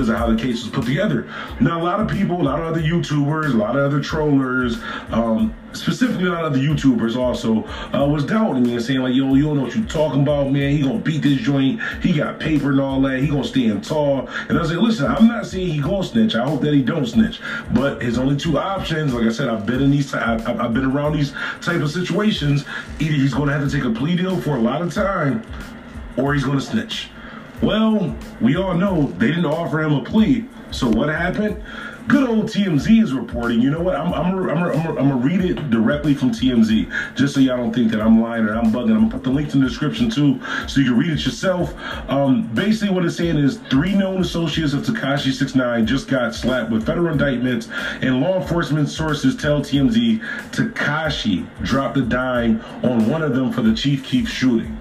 because of how the case was put together. Now, a lot of people, a lot of other YouTubers, a lot of other trollers, um, specifically a lot of the YouTubers also, uh, was doubting me and saying like, yo, you don't know what you're talking about, man. He gonna beat this joint. He got paper and all that. He gonna stand tall. And I was like, listen, I'm not saying he gonna snitch. I hope that he don't snitch. But his only two options, like I said, I've been in these, I've, I've been around these type of situations. Either he's gonna have to take a plea deal for a lot of time, or he's gonna snitch. Well, we all know they didn't offer him a plea. So what happened? Good old TMZ is reporting. You know what? I'm I'm I'm I'm, I'm gonna read it directly from TMZ, just so y'all don't think that I'm lying or I'm bugging. I'm gonna put the link in the description too, so you can read it yourself. Um, basically, what it's saying is three known associates of Tekashi 69 just got slapped with federal indictments, and law enforcement sources tell TMZ Tekashi dropped a dime on one of them for the Chief Keef shooting.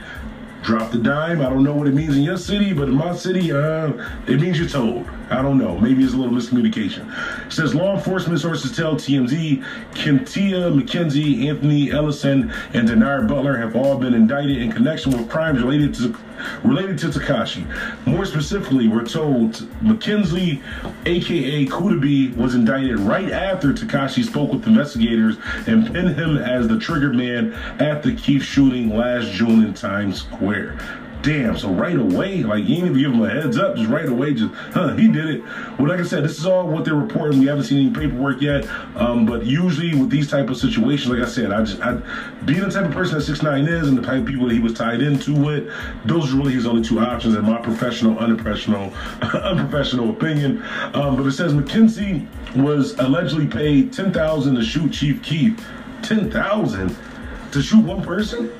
Drop the dime. I don't know what it means in your city, but in my city, uh, it means you're told. I don't know. Maybe it's a little miscommunication. It says law enforcement sources tell TMZ Kintea McKenzie, Anthony Ellison, and Denard Butler have all been indicted in connection with crimes related to related to Tekashi. More specifically, we're told McKenzie, aka Kooda B, was indicted right after Tekashi spoke with investigators and pinned him as the trigger man at the Keef shooting last June in Times Square damn, so right away, like you didn't even give him a heads up, just right away, just huh, he did it. Well, like I said, this is all what they're reporting. We haven't seen any paperwork yet, um, but usually with these type of situations, like I said, I just I, being the type of person that six nine is and the type of people that he was tied into with, those are really his only two options in my professional, unprofessional, unprofessional opinion. Um, but it says McKenzie was allegedly paid ten thousand to shoot Chief Keef. Ten thousand to shoot one person.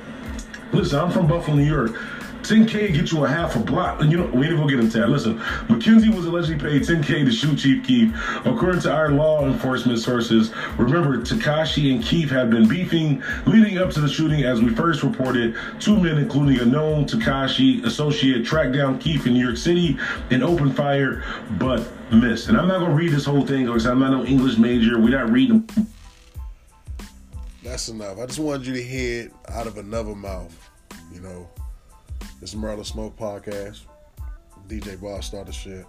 Listen, I'm from Buffalo, New York. 10K get you a half a block. You know, we ain't gonna get into that. Listen, McKenzie was allegedly paid 10K to shoot Chief Keef. According to our law enforcement sources, remember, Tekashi and Keef had been beefing leading up to the shooting as we first reported. Two men, including a known Tekashi associate, tracked down Keef in New York City and opened fire, but missed. And I'm not gonna read this whole thing because I'm not no English major. We're not reading. That's enough. I just wanted you to hear it out of another mouth, you know. It's the Merlin Smoke Podcast. DJ Boss started shit.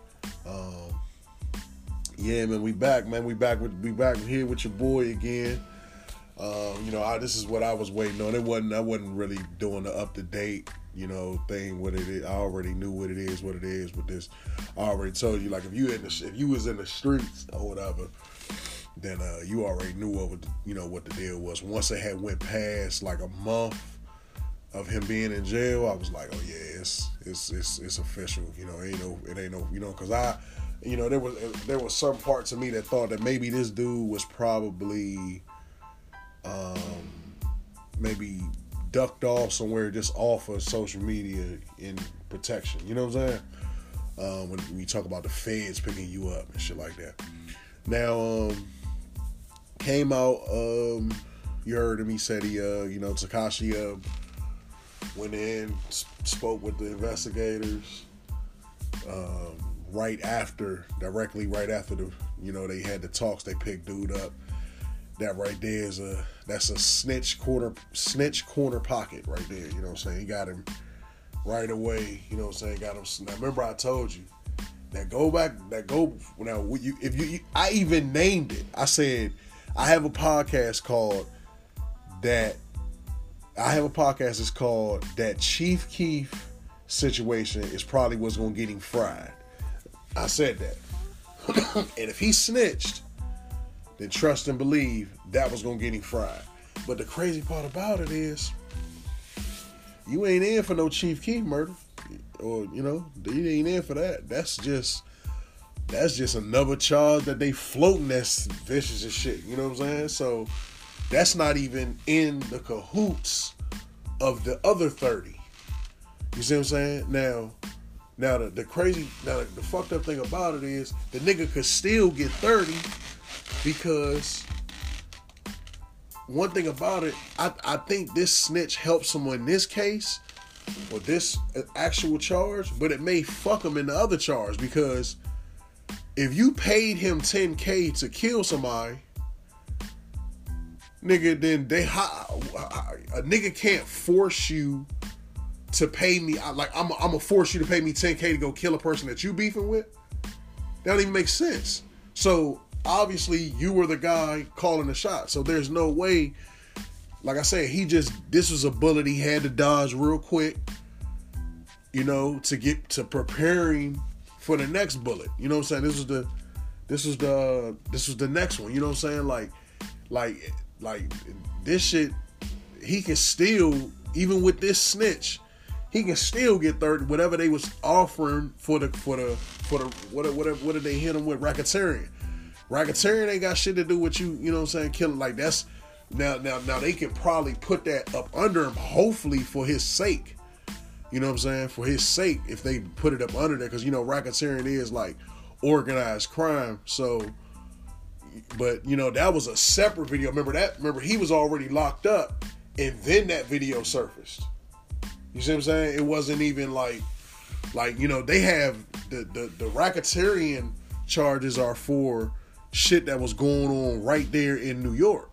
Um, yeah, man, we back, man. We back with we back here with your boy again. Um, you know, I, this is what I was waiting on. It wasn't I wasn't really doing the up to date, you know, thing. What it I already knew what it is, what it is. With this, I already told you. Like if you in the if you was in the streets or whatever, then uh, you already knew what you know what the deal was. Once it had went past like a month of him being in jail, I was like, oh yeah, it's it's it's, it's official. You know, ain't no it ain't no you know because I, you know, there was there was some parts of me that thought that maybe this dude was probably, um, maybe ducked off somewhere just off of social media in protection. You know what I'm saying? Um, when we talk about the feds picking you up and shit like that. Now, um, came out. Um, you heard him. He said he, uh, you know, Tekashi. Uh, went in, spoke with the investigators. Um, right after, directly right after the, you know, they had the talks, they picked dude up. That right there is a that's a snitch corner snitch corner pocket right there. You know what I'm saying? He got him right away. You know what I'm saying? Got him. Now remember I told you that go back that go now. You, if you, I even named it. I said I have a podcast called that I have a podcast. It's called "That Chief Keef Situation is probably what's gonna get him fried." I said that, and if he snitched, then trust and believe that was gonna get him fried. But the crazy part about it is, you ain't in for no Chief Keef murder, or you know, you ain't in for that. That's just that's just another charge that they floating that's vicious as shit. You know what I'm saying? So that's not even in the cahoots of the other 30. You see what I'm saying? Now, now the, the crazy, now the, the fucked up thing about it is the nigga could still get 30 because one thing about it, I, I think this snitch helps someone in this case or this actual charge, but it may fuck him in the other charge because if you paid him 10k to kill somebody nigga, then they a nigga can't force you to pay me. Like I'm, I'm gonna force you to pay me 10k to go kill a person that you beefing with. That don't even make sense. So obviously you were the guy calling the shot. So there's no way. Like I said, he just this was a bullet he had to dodge real quick. You know, to get to preparing for the next bullet. You know what I'm saying? This was the this was the this was the next one. You know what I'm saying? Like like like this shit he can still even with this snitch he can still get third whatever they was offering for the for the for the whatever whatever what did they hit him with? Racketeering. Racketeering ain't got shit to do with you you know what i'm saying? Killing like that's now now now they can probably put that up under him hopefully for his sake. You know what i'm saying? For his sake if they put it up under there because you know racketeering is like organized crime. So but you know that was a separate video remember that remember he was already locked up and then that video surfaced you see what I'm saying? It wasn't even like, like you know, they have the the, the racketeering charges are for shit that was going on right there in New York.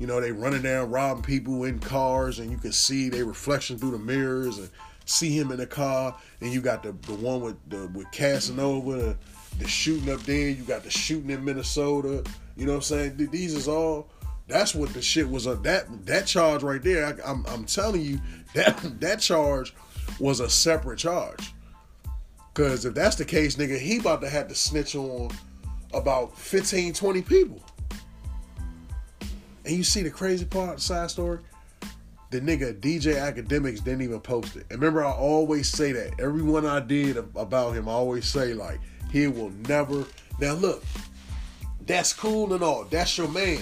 You know, they running down robbing people in cars, and you can see their reflection through the mirrors and see him in the car. And you got the the one with the with Casanova, the, the shooting up there. You got the shooting in Minnesota. You know what I'm saying? These is all that's what the shit was. Uh, that that charge right there. I, I'm I'm telling you that that charge was a separate charge. Cause if that's the case, nigga, he about to have to snitch on about 15, 20 people. And you see the crazy part, side story? The nigga DJ Akademiks didn't even post it. And remember, I always say that. Everyone I did about him, I always say, like, he will never. Now, look, that's cool and all. That's your man.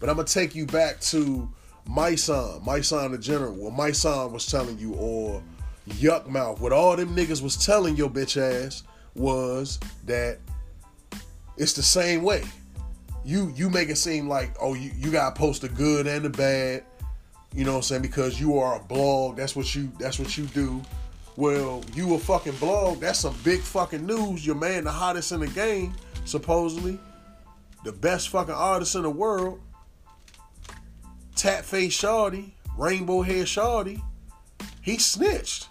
But I'm gonna take you back to my son, my son the general, what my son was telling you, or Yukmouth, what all them niggas was telling your bitch ass was that it's the same way. You you make it seem like, oh, you, you gotta post the good and the bad, you know what I'm saying, because you are a blog, that's what you that's what you do. Well, you a fucking blog, that's some big fucking news. Your man the hottest in the game, supposedly. The best fucking artist in the world Tat Face Shawty, Rainbow Hair Shawty, he snitched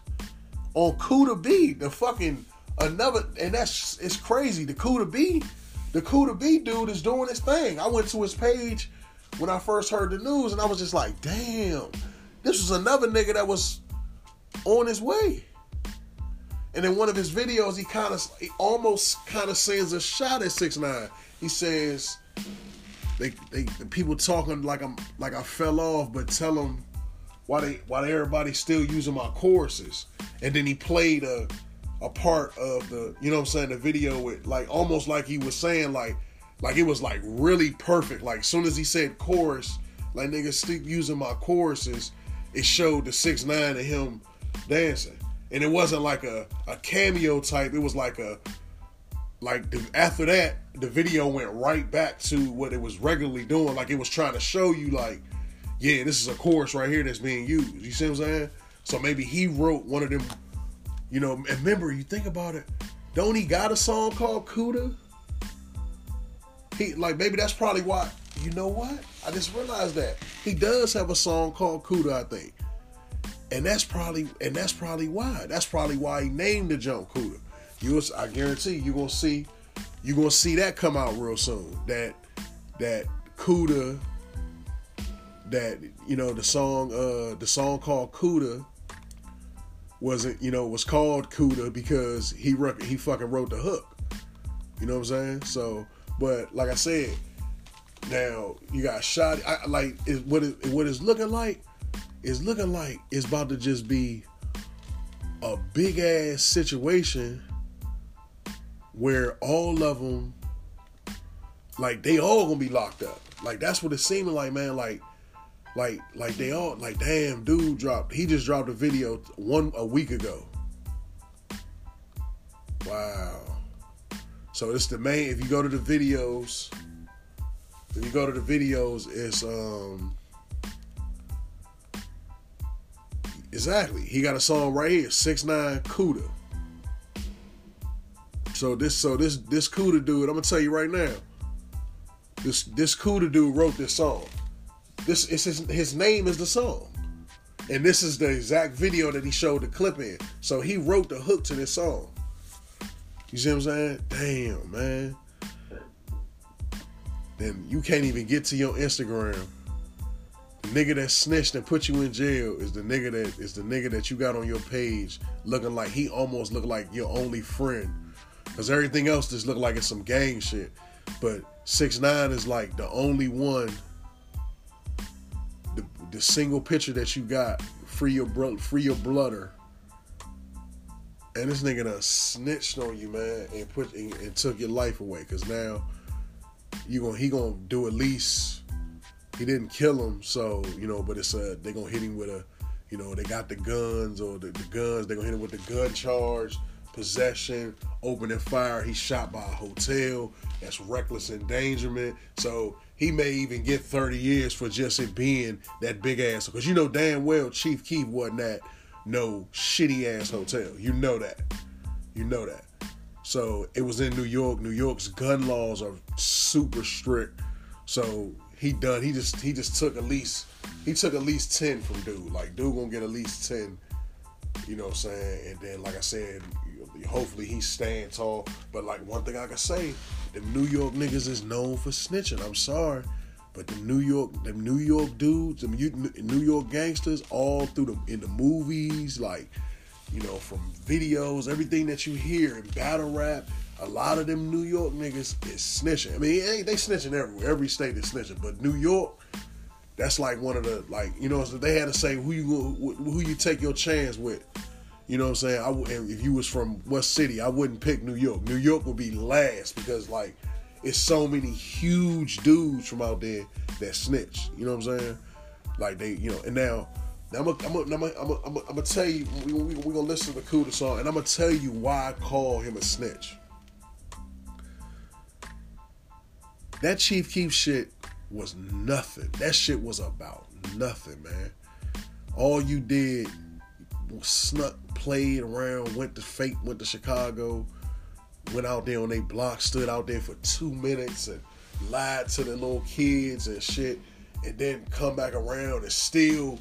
on Kooda B, the fucking another, and that's it's crazy. The Kooda B, the Kooda B dude is doing his thing. I went to his page when I first heard the news, and I was just like, damn, this was another nigga that was on his way. And in one of his videos, he kind of, he almost kind of sends a shot at six nine. He says, they, they the people talking like I'm like I fell off, but tell them why they why everybody still using my choruses. And then he played a a part of the you know what I'm saying the video with like almost like he was saying like like it was like really perfect. Like soon as he said chorus, like niggas still using my choruses, it showed the six nine of him dancing. And it wasn't like a, a cameo type, it was like a like the, after that, the video went right back to what it was regularly doing. Like it was trying to show you, like, yeah, this is a chorus right here that's being used. You see what I'm saying? So maybe he wrote one of them. You know, and remember, you think about it. Don't he got a song called Kooda? He like maybe that's probably why. You know what? I just realized that he does have a song called Kooda. I think, and that's probably and that's probably why. That's probably why he named the jump Kooda you I guarantee you gonna see you gonna see that come out real soon. That that Kooda that you know the song uh the song called Kooda wasn't you know was called Kooda because he he fucking wrote the hook. You know what I'm saying? So, but like I said, now you got shot. I, like is what is what is looking like is looking like it's about to just be a big ass situation where all of them, like they all gonna be locked up. Like that's what it's seeming like, man. Like, like, like they all like, damn, dude dropped. He just dropped a video one a week ago. Wow. So it's the main. If you go to the videos, if you go to the videos, it's um. Exactly. He got a song right here, six nine Kooda. So this so this this Kooda dude, I'm gonna tell you right now. This this Kooda dude wrote this song. This is his his name is the song. And this is the exact video that he showed the clip in. So he wrote the hook to this song. You see what I'm saying? Damn, man. Then you can't even get to your Instagram. Nigga that snitched and put you in jail is the nigga that is the nigga that you got on your page looking like he almost looked like your only friend. Cause everything else just look like it's some gang shit. But six nine is like the only one. The, the single picture that you got, free your bro, free your blooder. And this nigga done snitched on you, man, and put and, and took your life away. Cause now you gonna he gonna do at least he didn't kill him, so you know, but it's a they gonna hit him with a you know, they got the guns or the, the guns, they gonna hit him with the gun charge, possession, opening fire, he shot by a hotel, that's reckless endangerment. So he may even get 30 years for just it being that big ass because you know damn well Chief Keef wasn't that no shitty ass hotel. You know that. You know that. So it was in New York. New York's gun laws are super strict. So he done. He just he just took at least he took at least ten from dude. Like dude gonna get at least ten. You know what I'm saying? And then like I said, hopefully he's staying tall. But like one thing I can say, the New York niggas is known for snitching. I'm sorry. But the New York, the New York dudes, the New York gangsters, all through the in the movies, like you know, from videos, everything that you hear in battle rap, a lot of them New York niggas is snitching. I mean, they snitching everywhere. Every state is snitching, but New York, that's like one of the like you know they had to say who you who you take your chance with. You know what I'm saying? I, if you was from West City, I wouldn't pick New York. New York would be last because like it's so many huge dudes from out there that snitch. You know what I'm saying? Like they, you know, and now, now I'm gonna, I'm I'm I'm tell you, we, we, we gonna listen to the Kooda song, and I'm gonna tell you why I call him a snitch. That Chief Keef shit was nothing. That shit was about nothing, man. All you did was snuck, played around, went to fake, went to Chicago, went out there on their block, stood out there for two minutes and lied to the little kids and shit, and then come back around and still,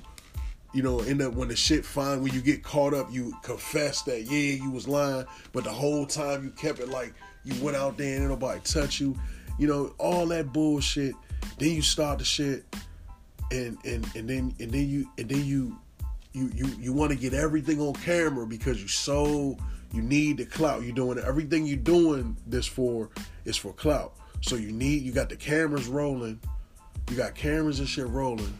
you know, end up when the shit fine, when you get caught up, you confess that yeah, you was lying, but the whole time you kept it like you went out there and nobody touch you, you know, all that bullshit. Then you start the shit, and and and then and then you and then you you you you want to get everything on camera because you so you need the clout. You're doing everything you're doing this for is for clout. So you need you got the cameras rolling, you got cameras and shit rolling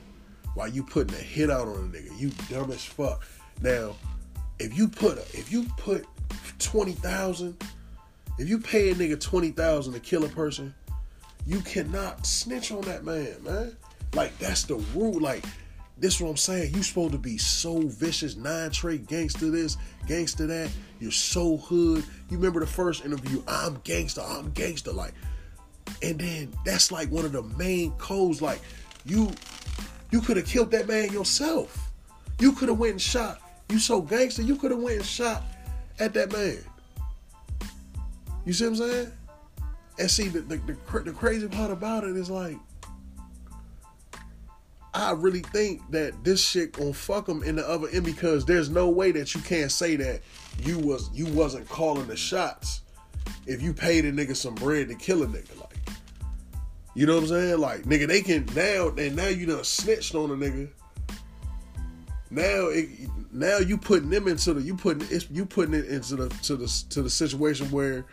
while you putting a hit out on a nigga. You dumb as fuck. Now, if you put a, if you put twenty thousand, if you pay a nigga twenty thousand to kill a person, you cannot snitch on that man, man. Like that's the rule. Like this what I'm saying. You supposed to be so vicious, nine trait gangster this, gangster that. You're so hood. You remember the first interview, I'm gangster, I'm gangster. Like, and then that's like one of the main codes. Like, you you could have killed that man yourself. You could have went and shot. You so gangster, you could have went and shot at that man. You see what I'm saying? And see, the, the, the, the crazy part about it is like, I really think that this shit gonna fuck them in the other end because there's no way that you can't say that you was you wasn't calling the shots if you paid a nigga some bread to kill a nigga. Like, you know what I'm saying? Like, nigga, they can now and now you done snitched on a nigga. Now it now you putting them into the you putting you putting it into the to the to the situation where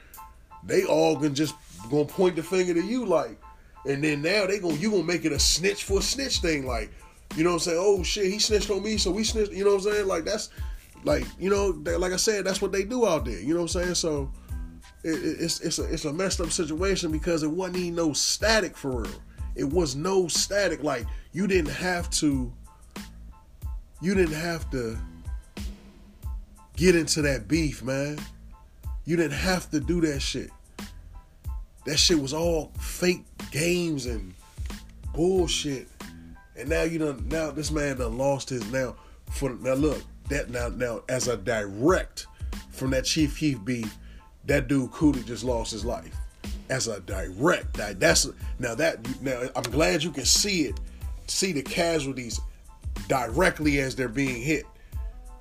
they all can just gonna point the finger to you like and then now they gonna you gonna make it a snitch for a snitch thing, like you know what I'm saying? Oh shit, he snitched on me, so we snitched. You know what I'm saying? Like that's like you know, like I said, that's what they do out there. You know what I'm saying? So it, it's it's a it's a messed up situation because it wasn't even no static for real. It was no static. Like you didn't have to. You didn't have to get into that beef, man. You didn't have to do that shit. That shit was all fake games and bullshit. And now you know now this man done lost his now for now look that now now as a direct from that Chief Keef beef, that dude Kooda just lost his life. As a direct that that's now that now I'm glad you can see it, see the casualties directly as they're being hit.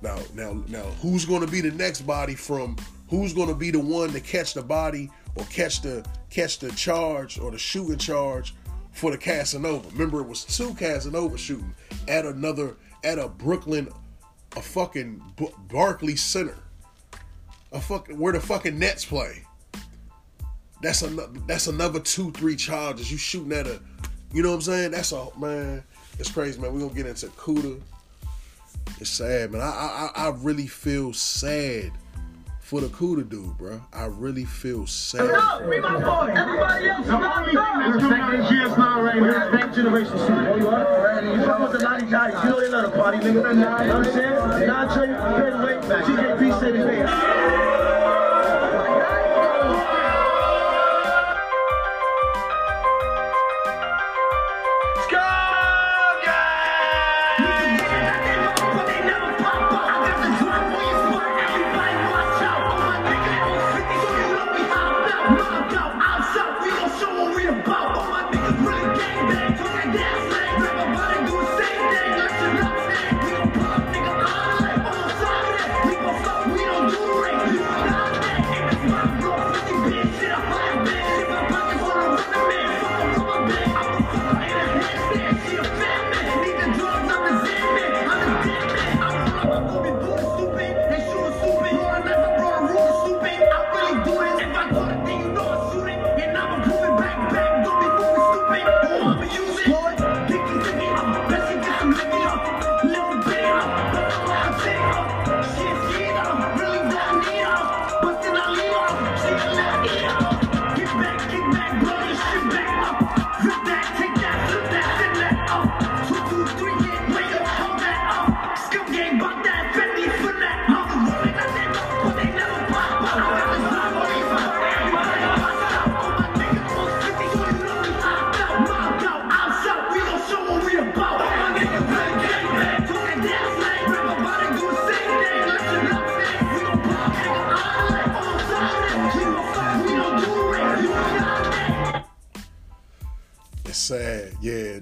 Now, now, now, who's going to be the next body from? Who's going to be the one to catch the body or catch the catch the charge or the shooting charge for the Casanova? Remember, it was two Casanova shooting at another at a Brooklyn, a fucking B- Barclay Center, a fucking where the fucking Nets play. That's another. That's another two, three charges. You shooting at a, you know what I'm saying? That's a man. It's crazy, man. We gonna get into Kooda. It's sad, man. I I I really feel sad for the Kooda dude, bro. I really feel sad. Free my boy. Everybody else, The only thing that's coming out of GS9 right here. Next generation shit. Oh, you are? You fuck with the Lottie Dotties. You know they love the party, nigga. You know what I'm saying? Nah, Trey, heavyweight. TJP said his name.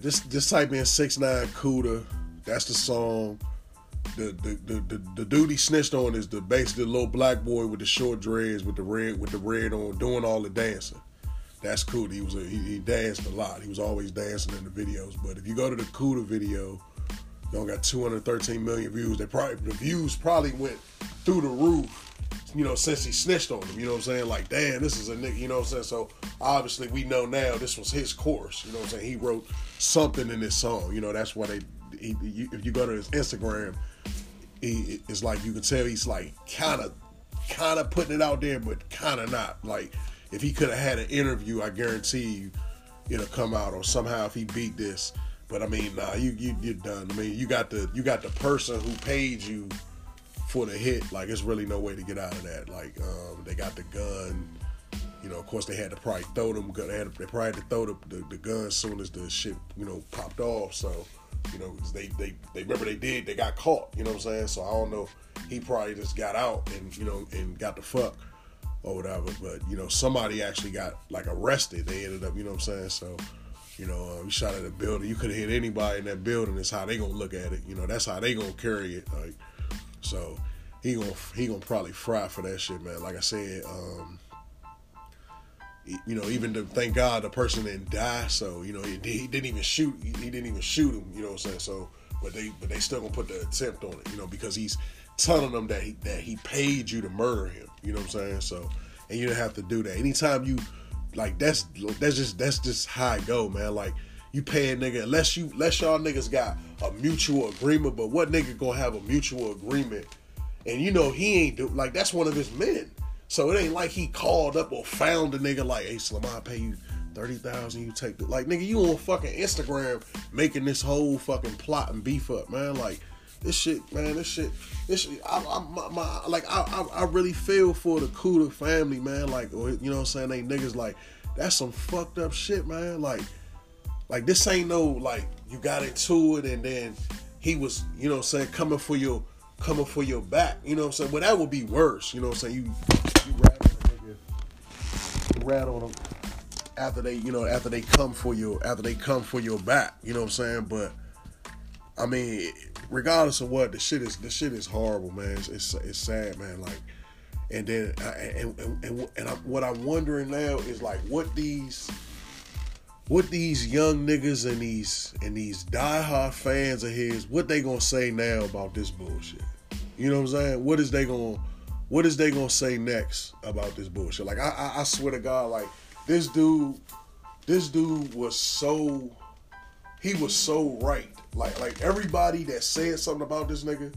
Just just type in six nine Kooda. That's the song. The the, the the the dude he snitched on is the basically the little black boy with the short dreads with the red with the red on doing all the dancing. That's Kooda. He was a, he, he danced a lot. He was always dancing in the videos. But if you go to the Kooda video, only got 213 million views. They probably the views probably went through the roof. You know, since he snitched on him, you know what I'm saying? Like, damn, this is a nigga, you know what I'm saying? So obviously we know now this was his course, you know what I'm saying? He wrote something in this song, you know, that's why they, he, you, if you go to his Instagram, he, it's like you can tell he's like kind of, kind of putting it out there, but kind of not. Like, if he could have had an interview, I guarantee you it'll come out, or somehow if he beat this. But I mean, nah, you you you're done. I mean, you got the you got the person who paid you for the hit. Like, it's really no way to get out of that. Like, um, they got the gun. You know, of course, they had to probably throw them. They, had to, they probably had to throw the, the, the gun as soon as the shit, you know, popped off. So, you know, they, they they remember they did. They got caught. You know what I'm saying? So I don't know. He probably just got out and you know and got the fuck or whatever. But you know, somebody actually got like arrested. They ended up, you know what I'm saying? So. You know, uh, we shot at a building. You could have hit anybody in that building. It's how they gonna look at it. You know, that's how they gonna carry it. Like, so he gonna he gonna probably fry for that shit, man. Like I said, um, you know, even to thank God the person didn't die. So you know, he, he didn't even shoot. He, didn't even shoot him. You know what I'm saying? So, but they but they still gonna put the attempt on it. You know, because he's telling them that he that he paid you to murder him. You know what I'm saying? So, and you don't have to do that. Anytime you like that's that's just that's just how it go, man. Like you pay a nigga unless you unless y'all niggas got a mutual agreement. But what nigga gonna have a mutual agreement? And you know he ain't do like that's one of his men. So it ain't like he called up or found a nigga like, hey Slim, I'll pay you thirty thousand. You take the like nigga. You on fucking Instagram making this whole fucking plot and beef up, man. Like this shit, man. This shit, this shit. I, I my, my, like I, I I really feel for the Kooda family, man. Like you know what I'm saying? They niggas like that's some fucked up shit, man. Like like this ain't no like you got into it and then he was, you know I'm saying, coming for your coming for your back. You know what I'm saying? Well that would be worse, you know what I'm saying? You you rat on nigga. Rat on them after they, you know, after they come for your after they come for your back, you know what I'm saying? But I mean, regardless of what, the shit is the shit is horrible, man. It's it's, it's sad, man. Like, and then I, and and and, and I, what I'm wondering now is like what these what these young niggas and these and these diehard fans of his, what they gonna say now about this bullshit? You know what I'm saying? What is they gonna what is they gonna say next about this bullshit? Like I, I, I swear to God, like this dude, this dude was so he was so right. Like like everybody that said something about this nigga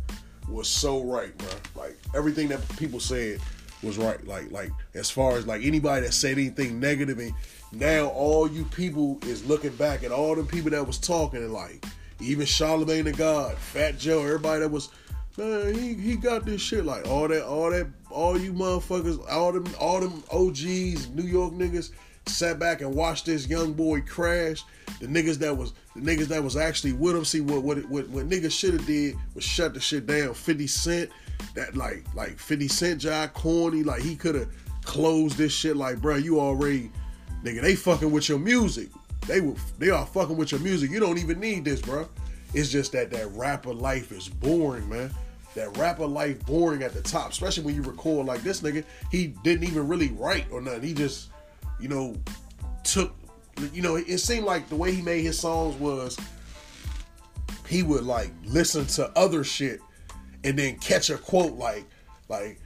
was so right, bro. Like everything that people said was right. Like like as far as like anybody that said anything negative and now all you people is looking back at all the people that was talking and like even Charlemagne the God, Fat Joe, everybody that was man, he, he got this shit like all that all that all you motherfuckers, all them all them OGs, New York niggas sat back and watched this young boy crash. The niggas that was the niggas that was actually with him. See what what what, what niggas should have did was shut the shit down. Fifty Cent, that like like Fifty Cent, Jai Corny, like he could have closed this shit. Like, bro, you already nigga they fucking with your music. They will they are fucking with your music. You don't even need this, bro. It's just that that rapper life is boring, man. That rapper life boring at the top, especially when you record like this nigga. He didn't even really write or nothing. He just, you know, took you know, it seemed like the way he made his songs was he would like listen to other shit and then catch a quote like like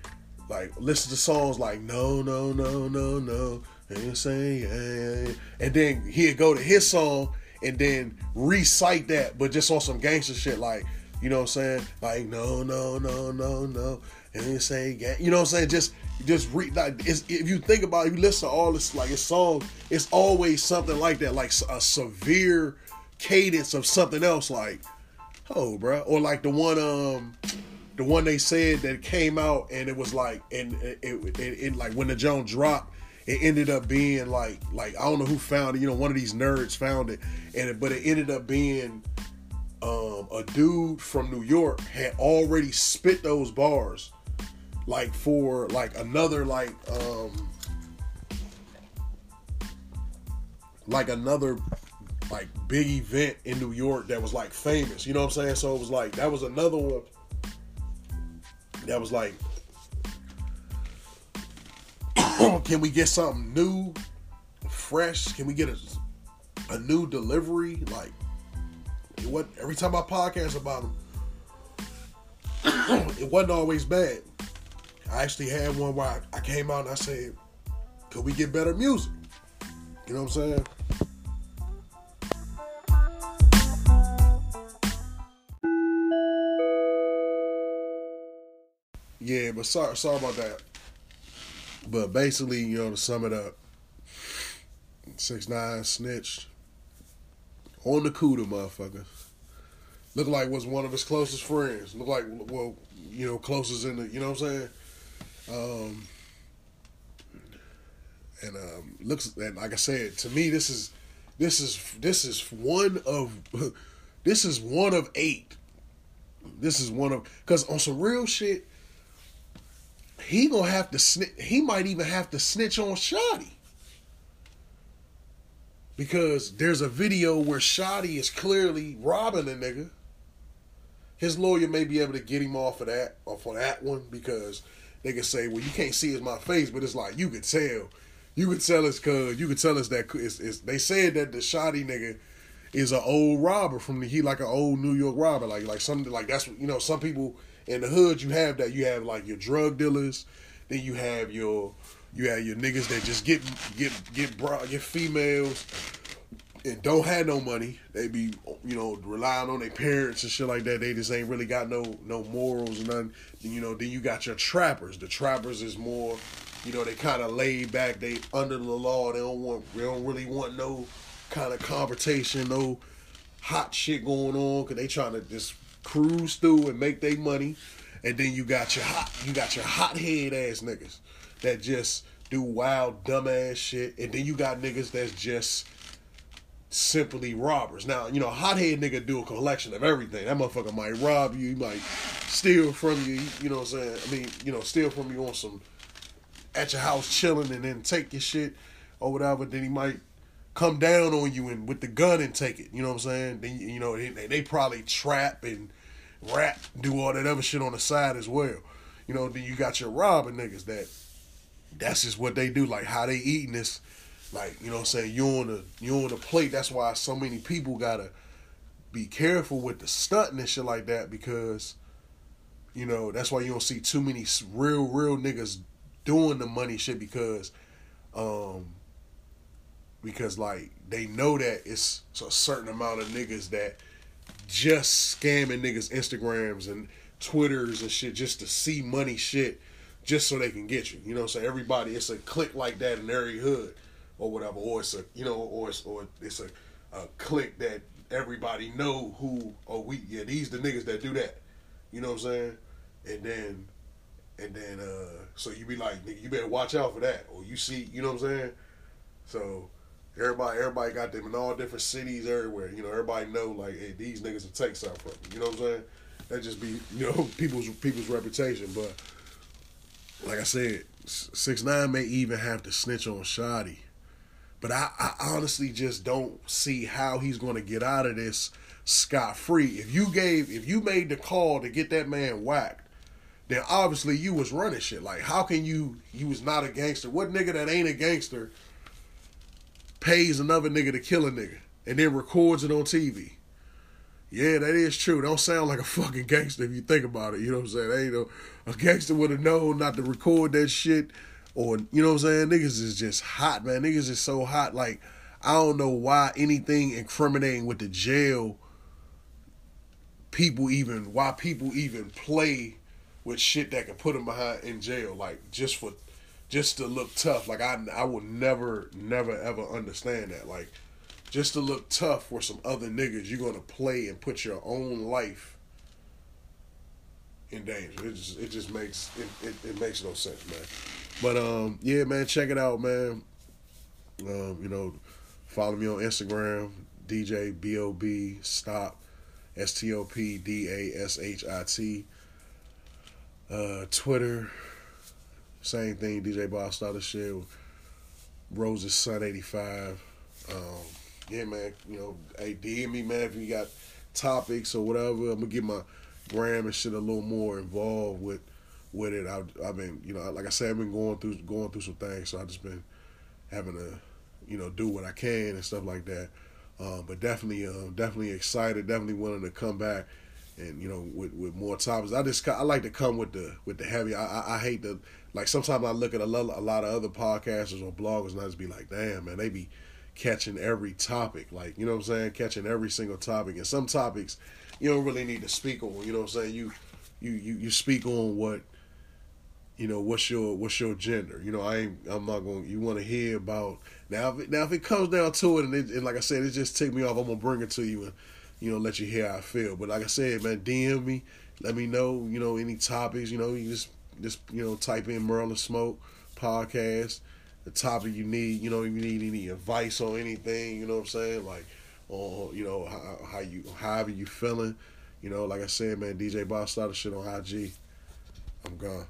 like listen to songs like no no no no no and say and then he'd go to his song and then recite that but just on some gangster shit like you know what I'm saying? Like no no no no no and say you know what I'm saying? Just just read like if you think about it, you listen to all this like his song, it's always something like that, like a severe cadence of something else, like oh, bro, or like the one um the one they said that came out and it was like and it, it, it, it like when the Jones dropped. It ended up being like like I don't know who found it. You know, one of these nerds found it, and it, but it ended up being um, a dude from New York had already spit those bars like for like another like um like another like big event in New York that was like famous. You know what I'm saying? So it was like that was another one that was like can we get something new, fresh? Can we get a, a new delivery? Like what every time I podcast about them, it wasn't always bad. I actually had one where I, I came out and I said, could we get better music? You know what I'm saying? Yeah, but sorry, sorry about that. But basically, you know, to sum it up, six nine snitched on the Kooda, motherfucker. Look like was one of his closest friends. Look like well, you know, closest in the, you know what I'm saying? Um, and um, looks and like I said, to me, this is this is this is one of this is one of eight. This is one of because on some real shit, he gonna have to snitch. He might even have to snitch on Shotti because there's a video where Shotti is clearly robbing a nigga. His lawyer may be able to get him off of that, off of that one, because they can say, well, you can't see it's my face, but it's like you could tell. You could tell us cause you could tell us that it's, it's they said that the Shotti nigga is an old robber from the he like an old New York robber like like something like that's you know some people in the hood you have that you have like your drug dealers then you have your you have your niggas that just get get get bro, get females and don't have no money. They be you know relying on their parents and shit like that. They just ain't really got no no morals and nothing. You know, then you got your trappers. The trappers is more, you know, they kind of laid back. They under the law. They don't want they don't really want no kind of confrontation, no hot shit going on because they trying to just cruise through and make their money. And then you got your hot you got your hot head ass niggas that just do wild dumbass shit. And then you got niggas that's just simply robbers. Now, you know, hothead nigga do a collection of everything. That motherfucker might rob you, he might steal from you, you know what I'm saying? I mean, you know, steal from you on some at your house chilling and then take your shit or whatever. Then he might come down on you and with the gun and take it. You know what I'm saying? Then you know they, they probably trap and rap, do all that other shit on the side as well. You know, then you got your robbing niggas that that's just what they do, like how they eating this, like, you know what I'm saying, you on the you on the plate. That's why so many people gotta be careful with the stunting and shit like that because you know, that's why you don't see too many real, real niggas doing the money shit because, um, because like they know that it's a certain amount of niggas that just scamming niggas Instagrams and Twitters and shit just to see money shit just so they can get you. You know what Everybody, it's a click like that in every hood or whatever, or it's a you know, or it's or it's a, a click that everybody know who oh we yeah these the niggas that do that. You know what I'm saying? And then and then uh so you be like nigga you better watch out for that or you see you know what I'm saying? So everybody everybody got them in all different cities everywhere. You know everybody know like hey these niggas will take something from you. You know what I'm saying? That just be you know people's people's reputation, but like I said, six nine may even have to snitch on Shotti. But I, I honestly just don't see how he's going to get out of this scot free. If you gave, if you made the call to get that man whacked, then obviously you was running shit. Like, how can you? You was not a gangster. What nigga that ain't a gangster pays another nigga to kill a nigga and then records it on TV? Yeah, that is true. Don't sound like a fucking gangster if you think about it. You know what I'm saying? Ain't no a gangster would have known not to record that shit, or you know what I'm saying? Niggas is just hot, man. Niggas is so hot. Like I don't know why anything incriminating with the jail people even why people even play with shit that can put them behind in jail, like just for just to look tough. Like I I would never never ever understand that. Like just to look tough for some other niggas, you're gonna play and put your own life in danger. It just it just makes it, it, it makes no sense, man. But um yeah, man, check it out, man. Um, you know, follow me on Instagram, DJ B O B Stop S T O P D A S H I T. Uh, Twitter, same thing. DJ Boss started shit. Rose's Son eighty five. Um, yeah, man. You know, hey, DM me, man, if you got topics or whatever. I'm gonna get my gram and shit a little more involved with with it. I've, I've been, you know, like I said, I've been going through going through some things, so I've just been having to, you know, do what I can and stuff like that. Um, but definitely, uh, definitely excited. Definitely willing to come back and you know with, with more topics. I just I like to come with the with the heavy. I I, I hate to like sometimes I look at a lot, a lot of other podcasters or bloggers and I just be like, damn man, they be catching every topic. Like you know what I'm saying, catching every single topic. And some topics you don't really need to speak on. You know what I'm saying? You you you you speak on what you know what's your what's your gender you know i ain't i'm not to you want to hear about now if it, now if it comes down to it and, it and like i said it just take me off i'm gonna bring it to you and you know let you hear how i feel. But like i said man dm me. Let me know you know any topics you know you just just you know type in merlin smoke podcast the topic you need you know if you need any advice on anything you know what i'm saying? Like or you know how, how you however you feeling. You know like i said man dj boss started shit on ig i'm gone